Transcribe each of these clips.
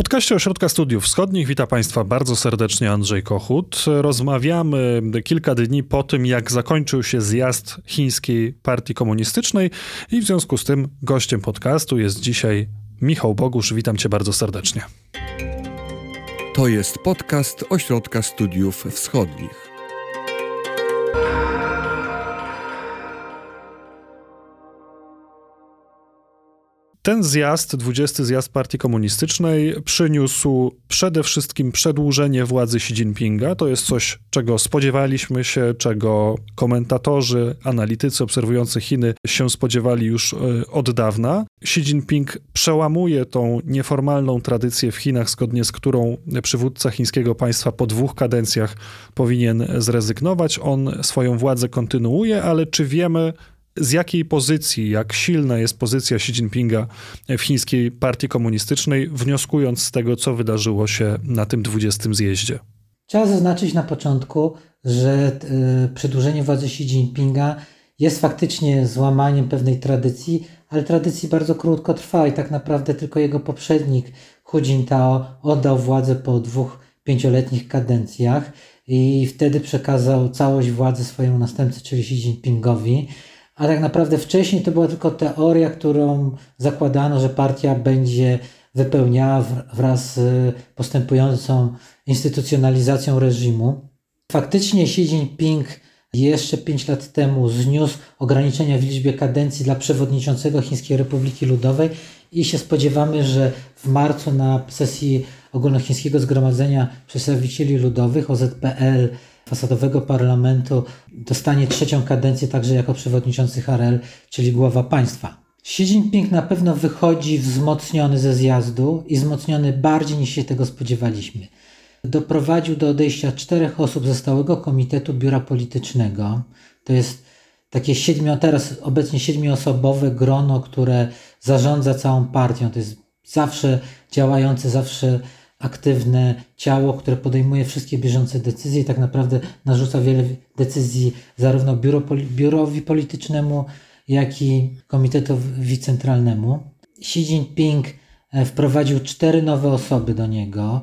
podcaście Ośrodka Studiów Wschodnich witam Państwa bardzo serdecznie Andrzej Kochut. Rozmawiamy kilka dni po tym, jak zakończył się zjazd Chińskiej Partii Komunistycznej i w związku z tym gościem podcastu jest dzisiaj Michał Bogusz. Witam Cię bardzo serdecznie. To jest podcast Ośrodka Studiów Wschodnich. Ten zjazd, 20 zjazd Partii Komunistycznej, przyniósł przede wszystkim przedłużenie władzy Xi Jinpinga. To jest coś, czego spodziewaliśmy się, czego komentatorzy, analitycy obserwujący Chiny się spodziewali już e, od dawna. Xi Jinping przełamuje tą nieformalną tradycję w Chinach, zgodnie z którą przywódca chińskiego państwa po dwóch kadencjach powinien zrezygnować. On swoją władzę kontynuuje, ale czy wiemy, z jakiej pozycji, jak silna jest pozycja Xi Jinpinga w chińskiej partii komunistycznej, wnioskując z tego, co wydarzyło się na tym 20 zjeździe? Trzeba zaznaczyć na początku, że y, przedłużenie władzy Xi Jinpinga jest faktycznie złamaniem pewnej tradycji, ale tradycji bardzo krótko trwa i tak naprawdę tylko jego poprzednik Hu Jintao oddał władzę po dwóch pięcioletnich kadencjach i wtedy przekazał całość władzy swojemu następcy, czyli Xi Jinpingowi a tak naprawdę wcześniej to była tylko teoria, którą zakładano, że partia będzie wypełniała wraz z postępującą instytucjonalizacją reżimu. Faktycznie Xi Jinping jeszcze 5 lat temu zniósł ograniczenia w liczbie kadencji dla przewodniczącego Chińskiej Republiki Ludowej i się spodziewamy, że w marcu na sesji Ogólnochińskiego Zgromadzenia Przedstawicieli Ludowych OZPL fasadowego parlamentu dostanie trzecią kadencję także jako przewodniczący Harel, czyli głowa państwa. Xi Jinping na pewno wychodzi wzmocniony ze zjazdu i wzmocniony bardziej niż się tego spodziewaliśmy. Doprowadził do odejścia czterech osób ze stałego komitetu biura politycznego. To jest takie siedmiu, teraz obecnie siedmioosobowe grono, które zarządza całą partią. To jest zawsze działające, zawsze aktywne ciało, które podejmuje wszystkie bieżące decyzje i tak naprawdę narzuca wiele decyzji zarówno biuro, biurowi politycznemu, jak i komitetowi centralnemu. Xi Jinping e, wprowadził cztery nowe osoby do niego.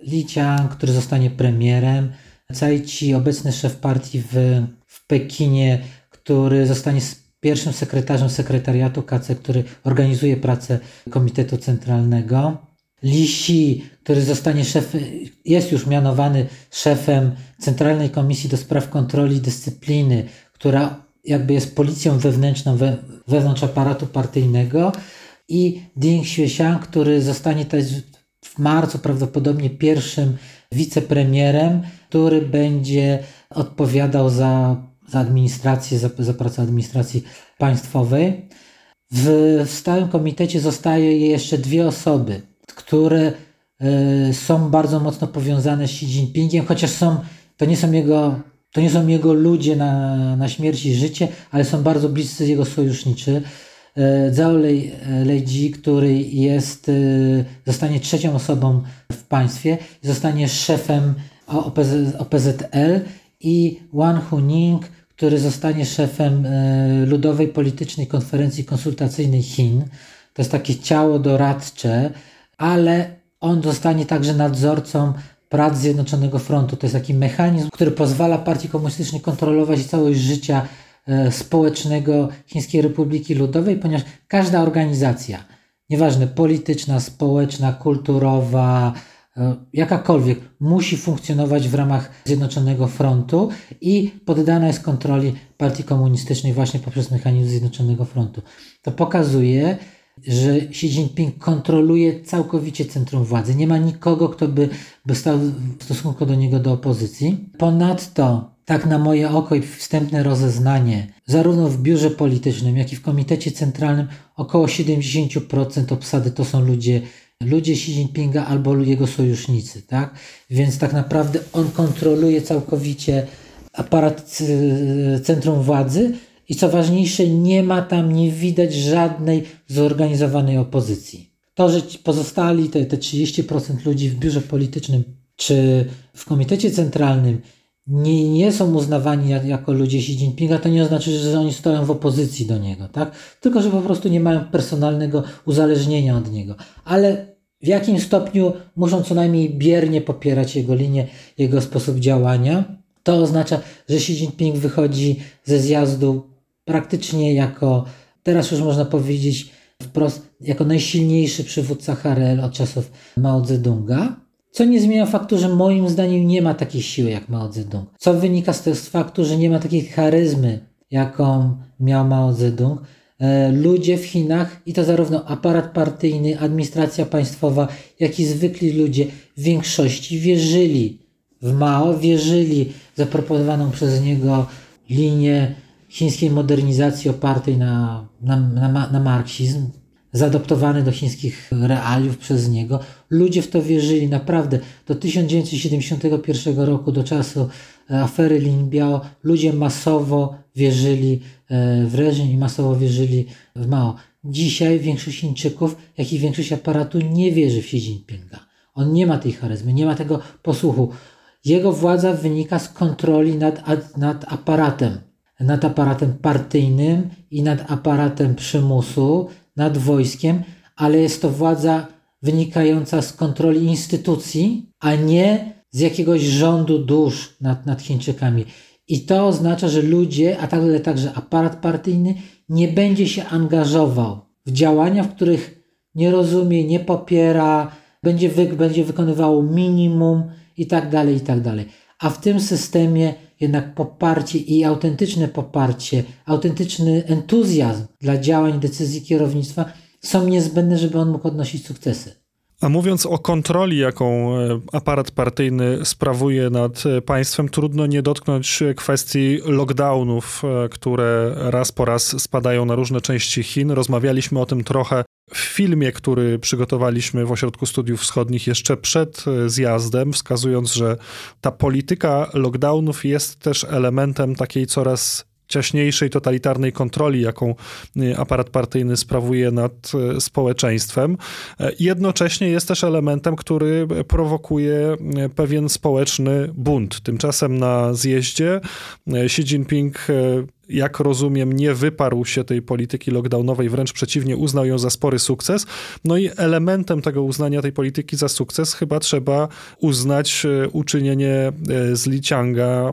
Li Qiang, który zostanie premierem, Cai Chi, obecny szef partii w, w Pekinie, który zostanie pierwszym sekretarzem sekretariatu KC, który organizuje pracę Komitetu Centralnego. Li Xi, który zostanie szefem, jest już mianowany szefem Centralnej Komisji do Spraw Kontroli Dyscypliny, która jakby jest policją wewnętrzną we, wewnątrz aparatu partyjnego i Ding Xuexiang, który zostanie też w marcu prawdopodobnie pierwszym wicepremierem, który będzie odpowiadał za, za administrację, za, za pracę administracji państwowej. W, w stałym komitecie zostaje jeszcze dwie osoby które e, są bardzo mocno powiązane z Xi Jinpingiem, chociaż są, to nie są jego, to nie są jego ludzie na, na śmierć i życie, ale są bardzo bliscy jego sojuszniczy. E, Zhao Leiji, który jest, e, zostanie trzecią osobą w państwie, zostanie szefem OPZ, OPZL i Wang Huning, który zostanie szefem Ludowej Politycznej Konferencji Konsultacyjnej Chin. To jest takie ciało doradcze, ale on zostanie także nadzorcą prac Zjednoczonego Frontu. To jest taki mechanizm, który pozwala partii komunistycznej kontrolować całość życia e, społecznego Chińskiej Republiki Ludowej, ponieważ każda organizacja, nieważne polityczna, społeczna, kulturowa, e, jakakolwiek, musi funkcjonować w ramach Zjednoczonego Frontu i poddana jest kontroli partii komunistycznej właśnie poprzez mechanizm Zjednoczonego Frontu. To pokazuje, że Xi Jinping kontroluje całkowicie centrum władzy. Nie ma nikogo, kto by, by stał w stosunku do niego do opozycji. Ponadto, tak na moje oko i wstępne rozeznanie, zarówno w biurze politycznym, jak i w komitecie centralnym, około 70% obsady to są ludzie, ludzie Xi Jinpinga albo jego sojusznicy. Tak? Więc tak naprawdę on kontroluje całkowicie aparat y, centrum władzy i co ważniejsze, nie ma tam, nie widać żadnej zorganizowanej opozycji. To, że pozostali, te, te 30% ludzi w biurze politycznym czy w komitecie centralnym nie, nie są uznawani jak, jako ludzie Xi Jinpinga, to nie oznacza, że oni stoją w opozycji do niego, tak? Tylko, że po prostu nie mają personalnego uzależnienia od niego. Ale w jakim stopniu muszą co najmniej biernie popierać jego linię, jego sposób działania. To oznacza, że Xi Jinping wychodzi ze zjazdu praktycznie jako, teraz już można powiedzieć wprost, jako najsilniejszy przywódca HRL od czasów Mao Zedonga. Co nie zmienia faktu, że moim zdaniem nie ma takiej siły jak Mao Zedong. Co wynika z, z faktu, że nie ma takiej charyzmy, jaką miał Mao Zedong. E, ludzie w Chinach, i to zarówno aparat partyjny, administracja państwowa, jak i zwykli ludzie w większości wierzyli w Mao, wierzyli w zaproponowaną przez niego linię chińskiej modernizacji opartej na, na, na, na marksizm, zadoptowany do chińskich realiów przez niego. Ludzie w to wierzyli naprawdę. Do 1971 roku, do czasu e, afery Lin Biao, ludzie masowo wierzyli e, w reżim i masowo wierzyli w Mao. Dzisiaj większość Chińczyków, jak i większość aparatu nie wierzy w Xi Jinpinga. On nie ma tej charyzmy, nie ma tego posłuchu. Jego władza wynika z kontroli nad, nad aparatem, nad aparatem partyjnym i nad aparatem przymusu, nad wojskiem, ale jest to władza wynikająca z kontroli instytucji, a nie z jakiegoś rządu dusz nad, nad Chińczykami. I to oznacza, że ludzie, a także, także aparat partyjny, nie będzie się angażował w działania, w których nie rozumie, nie popiera, będzie, wy, będzie wykonywało minimum i tak dalej, i tak dalej. A w tym systemie jednak poparcie i autentyczne poparcie, autentyczny entuzjazm dla działań, decyzji kierownictwa są niezbędne, żeby on mógł odnosić sukcesy. A mówiąc o kontroli, jaką e, aparat partyjny sprawuje nad e, państwem, trudno nie dotknąć kwestii lockdownów, e, które raz po raz spadają na różne części Chin. Rozmawialiśmy o tym trochę w filmie, który przygotowaliśmy w Ośrodku Studiów Wschodnich jeszcze przed zjazdem, wskazując, że ta polityka lockdownów jest też elementem takiej coraz ciaśniejszej, totalitarnej kontroli, jaką y, aparat partyjny sprawuje nad y, społeczeństwem. E, jednocześnie jest też elementem, który prowokuje y, pewien społeczny bunt. Tymczasem na zjeździe Xi Jinping jak rozumiem, nie wyparł się tej polityki lockdownowej, wręcz przeciwnie, uznał ją za spory sukces. No i elementem tego uznania tej polityki za sukces chyba trzeba uznać e, uczynienie e, z Li Qianga e,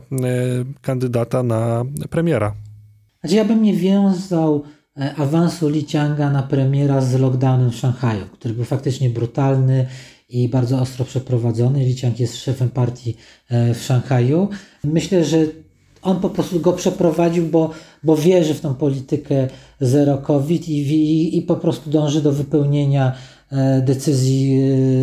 kandydata na premiera. Znaczy ja bym nie wiązał awansu Li Qianga na premiera z lockdownem w Szanghaju, który był faktycznie brutalny i bardzo ostro przeprowadzony. Li Qiang jest szefem partii w Szanghaju. Myślę, że on po prostu go przeprowadził, bo, bo wierzy w tą politykę zero COVID i, i, i po prostu dąży do wypełnienia e, decyzji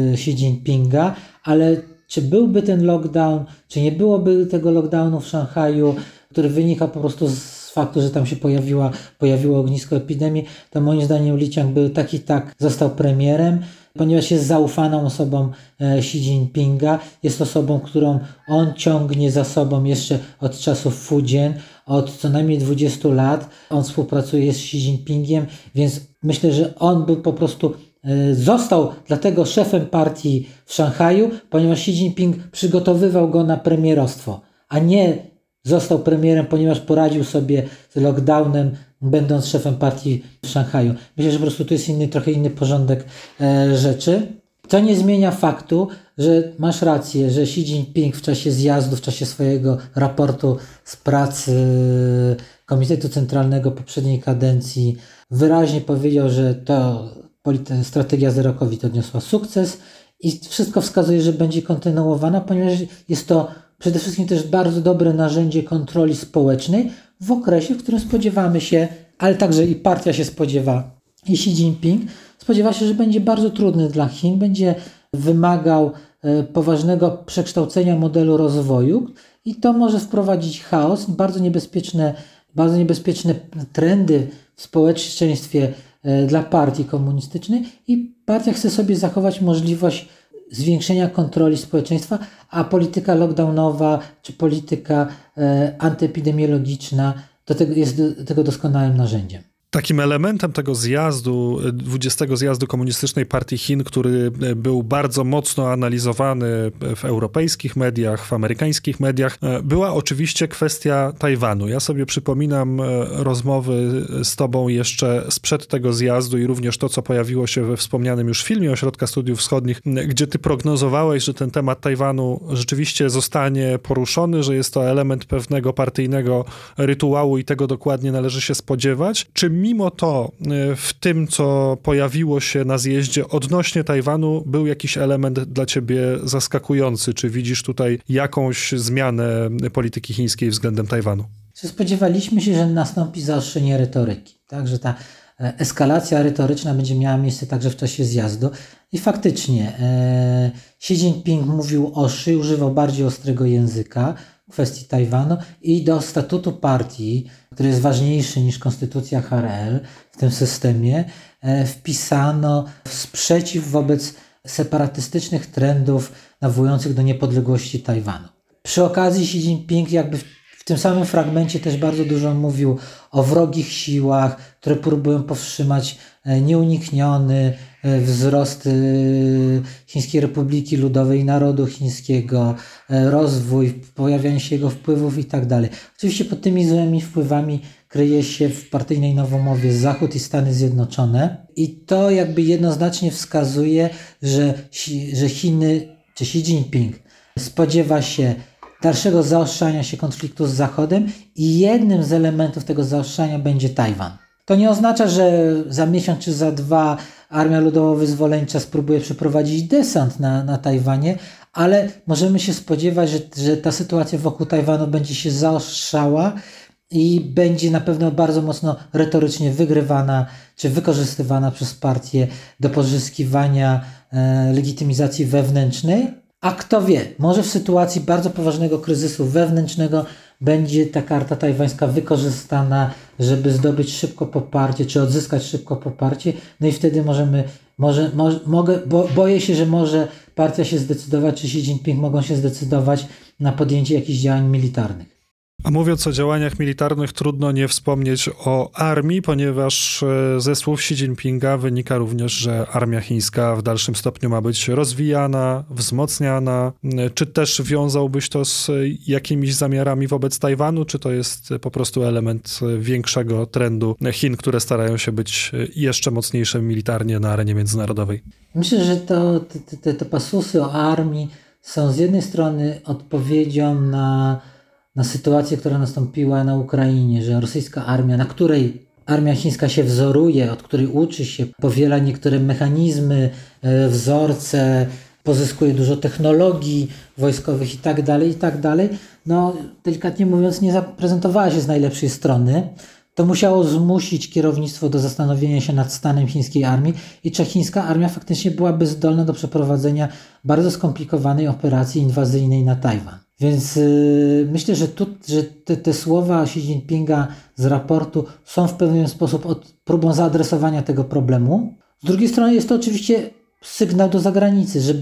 e, Xi Jinpinga, ale czy byłby ten lockdown, czy nie byłoby tego lockdownu w Szanghaju, który wynika po prostu z faktu, że tam się pojawiła, pojawiło ognisko epidemii, to moim zdaniem Li Qiang był tak i tak został premierem ponieważ jest zaufaną osobą e, Xi Jinpinga, jest osobą, którą on ciągnie za sobą jeszcze od czasów Fujian, od co najmniej 20 lat. On współpracuje z Xi Jinpingiem, więc myślę, że on był po prostu e, Został dlatego szefem partii w Szanghaju, ponieważ Xi Jinping przygotowywał go na premierostwo, a nie został premierem, ponieważ poradził sobie z lockdownem będąc szefem partii w Szanghaju. Myślę, że po prostu tu jest inny, trochę inny porządek e, rzeczy. To nie zmienia faktu, że masz rację, że Xi Jinping w czasie zjazdu, w czasie swojego raportu z pracy Komitetu Centralnego poprzedniej kadencji wyraźnie powiedział, że to strategia zero COVID odniosła sukces i wszystko wskazuje, że będzie kontynuowana, ponieważ jest to przede wszystkim też bardzo dobre narzędzie kontroli społecznej, w okresie, w którym spodziewamy się, ale także i partia się spodziewa, i Xi Jinping spodziewa się, że będzie bardzo trudny dla Chin, będzie wymagał e, poważnego przekształcenia modelu rozwoju i to może wprowadzić chaos, bardzo niebezpieczne, bardzo niebezpieczne trendy w społeczeństwie e, dla partii komunistycznej i partia chce sobie zachować możliwość zwiększenia kontroli społeczeństwa, a polityka lockdownowa czy polityka e, antyepidemiologiczna do tego, jest do tego doskonałym narzędziem. Takim elementem tego zjazdu, 20 zjazdu Komunistycznej Partii Chin, który był bardzo mocno analizowany w europejskich mediach, w amerykańskich mediach, była oczywiście kwestia Tajwanu. Ja sobie przypominam rozmowy z tobą jeszcze sprzed tego zjazdu i również to, co pojawiło się we wspomnianym już filmie Ośrodka Studiów Wschodnich, gdzie ty prognozowałeś, że ten temat Tajwanu rzeczywiście zostanie poruszony, że jest to element pewnego partyjnego rytuału i tego dokładnie należy się spodziewać. Czy mimo to e, w tym, co pojawiło się na zjeździe odnośnie Tajwanu, był jakiś element dla ciebie zaskakujący? Czy widzisz tutaj jakąś zmianę polityki chińskiej względem Tajwanu? Spodziewaliśmy się, że nastąpi zaostrzenie retoryki, tak, że ta e, eskalacja retoryczna będzie miała miejsce także w czasie zjazdu. I faktycznie e, Xi Jinping mówił oszy, używał bardziej ostrego języka w kwestii Tajwanu i do statutu partii, który jest ważniejszy niż konstytucja HRL w tym systemie, e, wpisano sprzeciw wobec separatystycznych trendów nawołujących do niepodległości Tajwanu. Przy okazji Xi Jinping jakby w tym samym fragmencie też bardzo dużo mówił o wrogich siłach, które próbują powstrzymać e, nieunikniony e, wzrost e, Chińskiej Republiki Ludowej, narodu chińskiego, rozwój, pojawianie się jego wpływów itd. Tak Oczywiście pod tymi złymi wpływami kryje się w partyjnej nowomowie Zachód i Stany Zjednoczone i to jakby jednoznacznie wskazuje, że, że Chiny czy Xi Jinping spodziewa się dalszego zaostrzania się konfliktu z Zachodem i jednym z elementów tego zaostrzania będzie Tajwan. To nie oznacza, że za miesiąc czy za dwa Armia Ludowo-Wyzwoleńcza spróbuje przeprowadzić desant na, na Tajwanie, ale możemy się spodziewać, że, że ta sytuacja wokół Tajwanu będzie się zaostrzała i będzie na pewno bardzo mocno retorycznie wygrywana czy wykorzystywana przez partię do pozyskiwania e, legitymizacji wewnętrznej, a kto wie, może w sytuacji bardzo poważnego kryzysu wewnętrznego będzie ta karta tajwańska wykorzystana, żeby zdobyć szybko poparcie, czy odzyskać szybko poparcie. No i wtedy możemy, może, mogę, bo, boję się, że może partia się zdecydować, czy Xi Jinping mogą się zdecydować na podjęcie jakichś działań militarnych. A mówiąc o działaniach militarnych, trudno nie wspomnieć o armii, ponieważ e, ze słów Xi Jinpinga wynika również, że armia chińska w dalszym stopniu ma być rozwijana, wzmocniana. Czy też wiązałbyś to z jakimiś zamiarami wobec Tajwanu, czy to jest po prostu element większego trendu Chin, które starają się być jeszcze mocniejsze militarnie na arenie międzynarodowej? Myślę, że to, te, te, te pasusy o armii są z jednej strony odpowiedzią na na sytuację, która nastąpiła na Ukrainie, że rosyjska armia, na której armia chińska się wzoruje, od której uczy się, powiela niektóre mechanizmy, e, wzorce, pozyskuje dużo technologii wojskowych i tak dalej, i tak dalej, no delikatnie mówiąc nie zaprezentowała się z najlepszej strony. To musiało zmusić kierownictwo do zastanowienia się nad stanem chińskiej armii i czy chińska armia faktycznie byłaby zdolna do przeprowadzenia bardzo skomplikowanej operacji inwazyjnej na Tajwan. Więc yy, myślę, że, tu, że te, te, słowa Xi Jinpinga z raportu są w pewien sposób od, próbą zaadresowania tego problemu. Z drugiej strony jest to oczywiście sygnał do zagranicy, że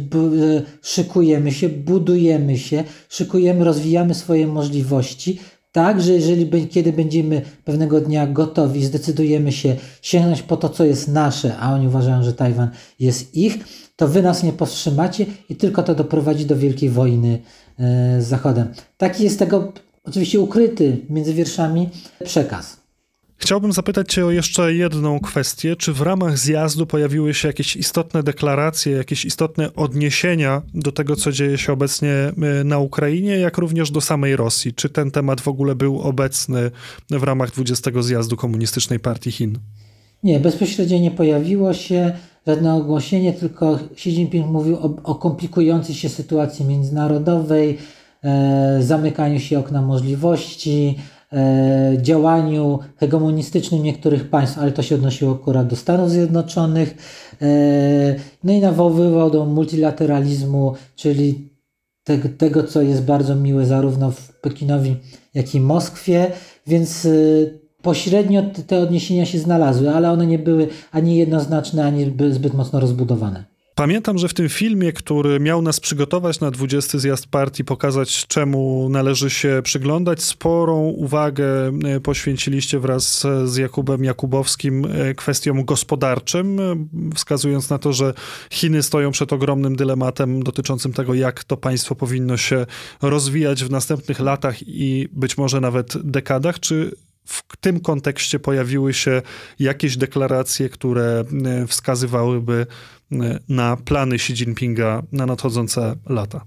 szykujemy się, budujemy się, szykujemy, rozwijamy swoje możliwości, tak, że jeżeli kiedy będziemy pewnego dnia gotowi, zdecydujemy się sięgnąć po to, co jest nasze, a oni uważają, że Tajwan jest ich, to wy nas nie powstrzymacie i tylko to doprowadzi do wielkiej wojny z Zachodem. Taki jest tego oczywiście ukryty między wierszami przekaz. Chciałbym zapytać Cię o jeszcze jedną kwestię. Czy w ramach zjazdu pojawiły się jakieś istotne deklaracje, jakieś istotne odniesienia do tego, co dzieje się obecnie e, na Ukrainie, jak również do samej Rosji? Czy ten temat w ogóle był obecny w ramach 20 zjazdu Komunistycznej Partii Chin? Nie, bezpośrednio nie pojawiło się żadne ogłoszenie, tylko Xi Jinping mówił o, o komplikującej się sytuacji międzynarodowej, e, zamykaniu się okna możliwości, e, działaniu hegemonistycznym niektórych państw, ale to się odnosiło akurat do Stanów Zjednoczonych. E, no i nawoływał do multilateralizmu, czyli tego, tego, co jest bardzo miłe zarówno w Pekinowi, jak i Moskwie, więc e, pośrednio te odniesienia się znalazły, ale one nie były ani jednoznaczne, ani zbyt mocno rozbudowane. Pamiętam, że w tym filmie, który miał nas przygotować na 20 zjazd partii, pokazać czemu należy się przyglądać, sporą uwagę e, poświęciliście wraz z Jakubem Jakubowskim e, kwestiom gospodarczym, e, wskazując na to, że Chiny stoją przed ogromnym dylematem dotyczącym tego, jak to państwo powinno się rozwijać w następnych latach i być może nawet dekadach. Czy w tym kontekście pojawiły się jakieś deklaracje, które wskazywałyby na plany Xi Jinpinga na nadchodzące lata.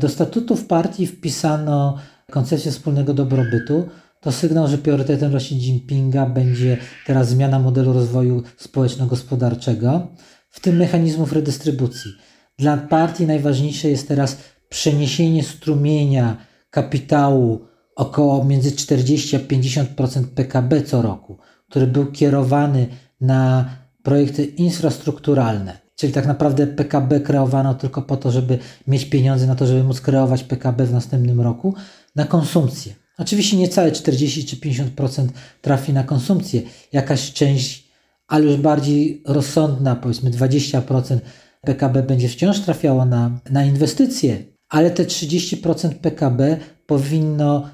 Do statutów partii wpisano koncepcję wspólnego dobrobytu. To sygnał, że priorytetem dla Xi Jinpinga będzie teraz zmiana modelu rozwoju społeczno-gospodarczego, w tym mechanizmów redystrybucji. Dla partii najważniejsze jest teraz przeniesienie strumienia kapitału około między 40 a 50% PKB co roku, który był kierowany na projekty infrastrukturalne. Czyli tak naprawdę PKB kreowano tylko po to, żeby mieć pieniądze na to, żeby móc kreować PKB w następnym roku na konsumpcję. Oczywiście nie całe 40 czy 50% trafi na konsumpcję. Jakaś część, ale już bardziej rozsądna, powiedzmy 20% PKB będzie wciąż trafiało na, na inwestycje, ale te 30% PKB powinno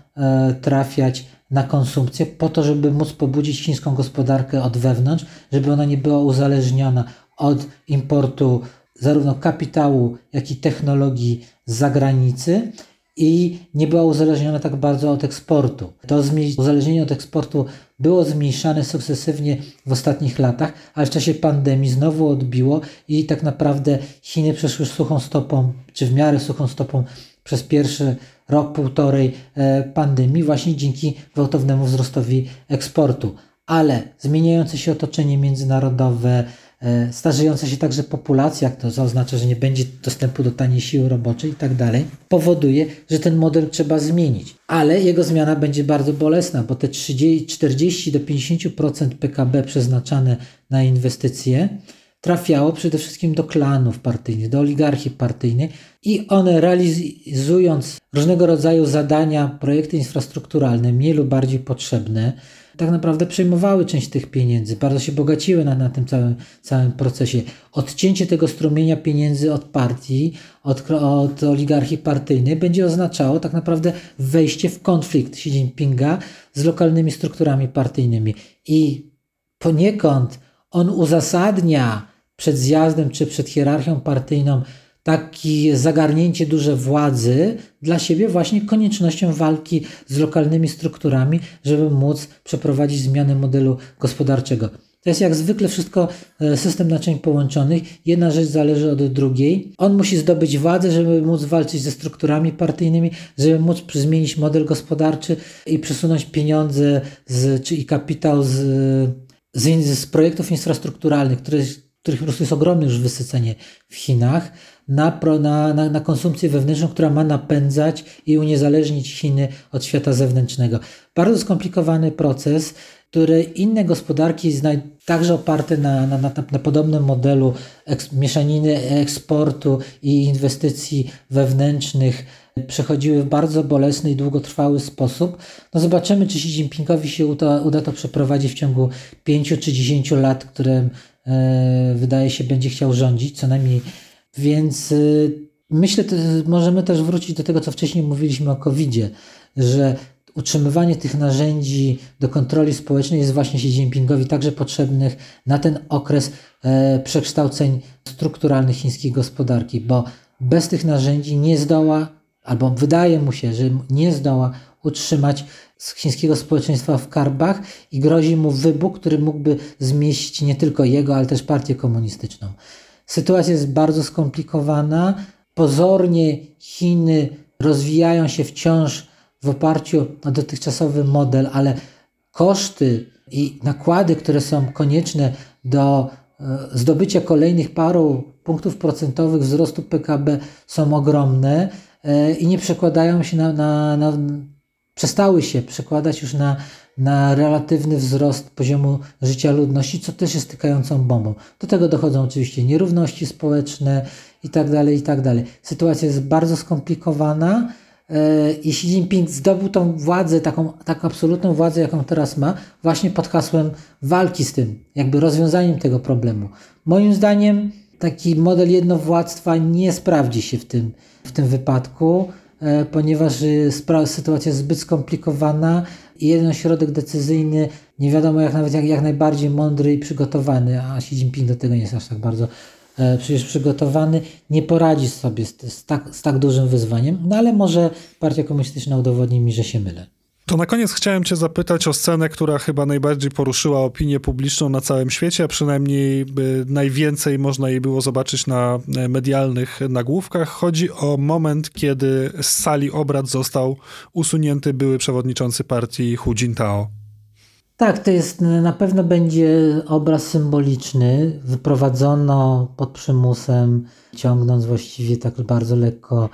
trafiać na konsumpcję po to, żeby móc pobudzić chińską gospodarkę od wewnątrz, żeby ona nie była uzależniona od importu zarówno kapitału, jak i technologii z zagranicy i nie była uzależniona tak bardzo od eksportu. To uzależnienie od eksportu było zmniejszane sukcesywnie w ostatnich latach, ale w czasie pandemii znowu odbiło i tak naprawdę Chiny przeszły suchą stopą, czy w miarę suchą stopą przez pierwszy rok, półtorej e, pandemii, właśnie dzięki gwałtownemu wzrostowi eksportu. Ale zmieniające się otoczenie międzynarodowe, E, starzejąca się także populacja, to oznacza, że nie będzie dostępu do taniej siły roboczej i tak dalej, powoduje, że ten model trzeba zmienić. Ale jego zmiana będzie bardzo bolesna, bo te 30, 40 do 50% PKB przeznaczane na inwestycje trafiało przede wszystkim do klanów partyjnych, do oligarchii partyjnej i one realizując różnego rodzaju zadania, projekty infrastrukturalne, mniej lub bardziej potrzebne, tak naprawdę przejmowały część tych pieniędzy, bardzo się bogaciły na, na tym całym, całym procesie. Odcięcie tego strumienia pieniędzy od partii, od, od oligarchii partyjnej będzie oznaczało tak naprawdę wejście w konflikt Xi Jinpinga z lokalnymi strukturami partyjnymi. I poniekąd on uzasadnia przed zjazdem czy przed hierarchią partyjną takie zagarnięcie duże władzy dla siebie właśnie koniecznością walki z lokalnymi strukturami, żeby móc przeprowadzić zmianę modelu gospodarczego. To jest jak zwykle wszystko e, system naczyń połączonych. Jedna rzecz zależy od drugiej. On musi zdobyć władzę, żeby móc walczyć ze strukturami partyjnymi, żeby móc zmienić model gospodarczy i przesunąć pieniądze z, czy i kapitał z, z, z projektów infrastrukturalnych, które, których po prostu jest ogromne już wysycenie w Chinach na, na, na, na konsumpcję wewnętrzną, która ma napędzać i uniezależnić Chiny od świata zewnętrznego. Bardzo skomplikowany proces, który inne gospodarki także oparte na, na, na, na podobnym modelu eks, mieszaniny eksportu i inwestycji wewnętrznych przechodziły w bardzo bolesny i długotrwały sposób. No zobaczymy, czy Xi Jinpingowi się uda, uda to przeprowadzić w ciągu 5 czy 10 lat, którym wydaje się będzie chciał rządzić, co najmniej. Więc y, myślę, że możemy też wrócić do tego, co wcześniej mówiliśmy o COVID-zie, że utrzymywanie tych narzędzi do kontroli społecznej jest właśnie Xi Jinpingowi także potrzebnych na ten okres e, przekształceń strukturalnych chińskiej gospodarki, bo bez tych narzędzi nie zdoła, albo wydaje mu się, że nie zdoła utrzymać chińskiego społeczeństwa w karbach i grozi mu wybuch, który mógłby zmieścić nie tylko jego, ale też partię komunistyczną. Sytuacja jest bardzo skomplikowana. Pozornie Chiny rozwijają się wciąż w oparciu o dotychczasowy model, ale koszty i nakłady, które są konieczne do e, zdobycia kolejnych paru punktów procentowych wzrostu PKB są ogromne e, i nie przekładają się na, na, na przestały się przekładać już na na relatywny wzrost poziomu życia ludności, co też jest stykającą bombą. Do tego dochodzą oczywiście nierówności społeczne itd. Tak itd. Tak Sytuacja jest bardzo skomplikowana e, i Xi Jinping zdobył tą władzę, taką, taką absolutną władzę, jaką teraz ma, właśnie pod hasłem walki z tym, jakby rozwiązaniem tego problemu. Moim zdaniem taki model jednowładztwa nie sprawdzi się w tym, w tym wypadku, ponieważ y, sytuacja jest zbyt skomplikowana i jeden środek decyzyjny nie wiadomo jak nawet jak, jak najbardziej mądry i przygotowany, a Xi Jinping do tego nie jest aż tak bardzo e, przecież przygotowany, nie poradzi sobie z, z, tak, z tak dużym wyzwaniem, no ale może Partia Komunistyczna udowodni mi, że się mylę. To na koniec chciałem Cię zapytać o scenę, która chyba najbardziej poruszyła opinię publiczną na całym świecie, a przynajmniej najwięcej można jej było zobaczyć na e, medialnych nagłówkach. Chodzi o moment, kiedy z sali obrad został usunięty były przewodniczący partii Hu Jintao. Tak, to jest na pewno będzie obraz symboliczny. Wyprowadzono pod przymusem, ciągnąc właściwie tak bardzo lekko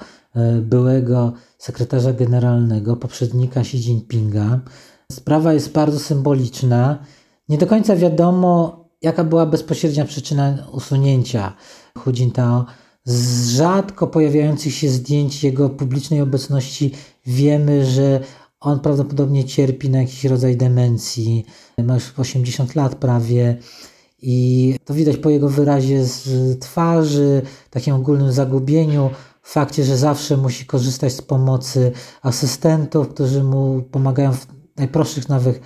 byłego sekretarza generalnego, poprzednika Xi Jinpinga. Sprawa jest bardzo symboliczna. Nie do końca wiadomo, jaka była bezpośrednia przyczyna usunięcia Hu Jintao. Z rzadko pojawiających się zdjęć jego publicznej obecności wiemy, że on prawdopodobnie cierpi na jakiś rodzaj demencji. Ma już 80 lat prawie. I to widać po jego wyrazie z twarzy, takim ogólnym zagubieniu fakcie, że zawsze musi korzystać z pomocy asystentów, którzy mu pomagają w najprostszych nowych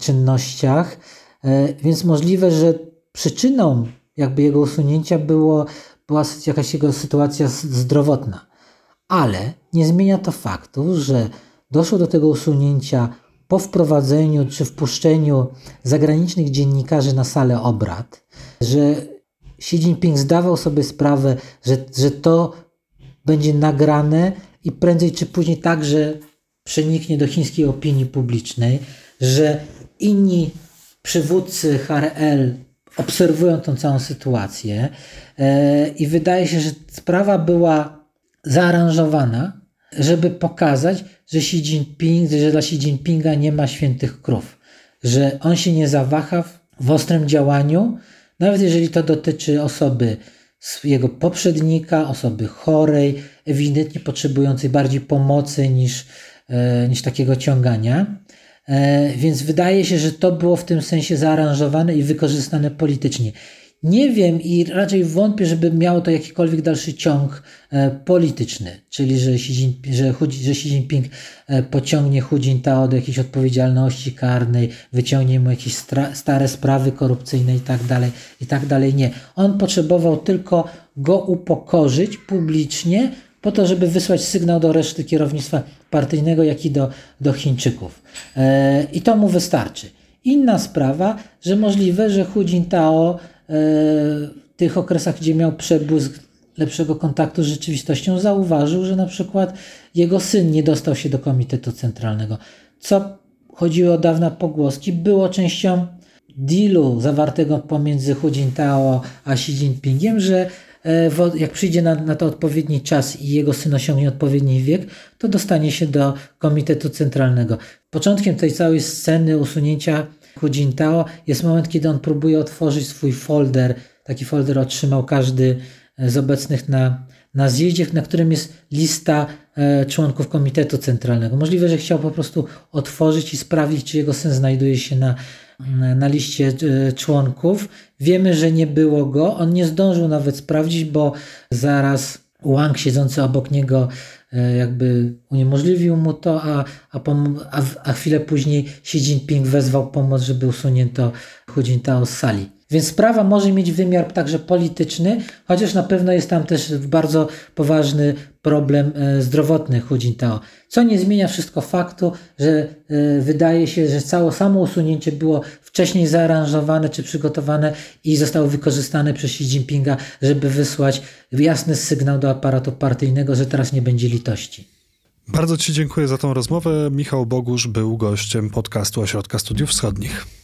czynnościach. E, więc możliwe, że przyczyną jakby jego usunięcia było, była jakaś jego sytuacja zdrowotna. Ale nie zmienia to faktu, że doszło do tego usunięcia po wprowadzeniu czy wpuszczeniu zagranicznych dziennikarzy na salę obrad, że Xi Jinping zdawał sobie sprawę, że, że to będzie nagrane i prędzej czy później także przeniknie do chińskiej opinii publicznej, że inni przywódcy HRL obserwują tą całą sytuację e, i wydaje się, że sprawa była zaaranżowana, żeby pokazać, że Xi Jinping, że dla Xi Jinpinga nie ma świętych krów, że on się nie zawaha w ostrym działaniu, nawet jeżeli to dotyczy osoby jego poprzednika, osoby chorej, ewidentnie potrzebującej bardziej pomocy niż, e, niż takiego ciągania. E, więc wydaje się, że to było w tym sensie zaaranżowane i wykorzystane politycznie. Nie wiem i raczej wątpię, żeby miało to jakikolwiek dalszy ciąg e, polityczny, czyli że Xi Jinping, że, że Xi Jinping e, pociągnie Hu Jintao do jakiejś odpowiedzialności karnej, wyciągnie mu jakieś stare sprawy korupcyjne i tak dalej, i tak dalej. Nie. On potrzebował tylko go upokorzyć publicznie po to, żeby wysłać sygnał do reszty kierownictwa partyjnego, jak i do, do Chińczyków. E, I to mu wystarczy. Inna sprawa, że możliwe, że Hu Jintao w tych okresach, gdzie miał przebłysk lepszego kontaktu z rzeczywistością, zauważył, że na przykład jego syn nie dostał się do Komitetu Centralnego. Co chodziło od dawna pogłoski, było częścią dealu zawartego pomiędzy Hu Jintao a Xi Jinpingiem, że e, jak przyjdzie na, na to odpowiedni czas i jego syn osiągnie odpowiedni wiek, to dostanie się do Komitetu Centralnego. Początkiem tej całej sceny usunięcia Hu Jintao jest moment, kiedy on próbuje otworzyć swój folder. Taki folder otrzymał każdy e, z obecnych na, na zjeździe, na którym jest lista e, członków Komitetu Centralnego. Możliwe, że chciał po prostu otworzyć i sprawdzić, czy jego syn znajduje się na, na liście e, członków. Wiemy, że nie było go. On nie zdążył nawet sprawdzić, bo zaraz Wang siedzący obok niego jakby uniemożliwił mu to, a, a, a, a chwilę później Xi Jinping wezwał pomoc, żeby usunięto Hu Jintao z sali. Więc sprawa może mieć wymiar także polityczny, chociaż na pewno jest tam też bardzo poważny problem e, zdrowotny Hu Jintao. Co nie zmienia wszystko faktu, że e, wydaje się, że całe samo usunięcie było wcześniej zaaranżowane czy przygotowane i zostało wykorzystane przez Xi Jinpinga, żeby wysłać jasny sygnał do aparatu partyjnego, że teraz nie będzie litości. Bardzo Ci dziękuję za tą rozmowę. Michał Bogusz był gościem podcastu Ośrodka Studiów Wschodnich.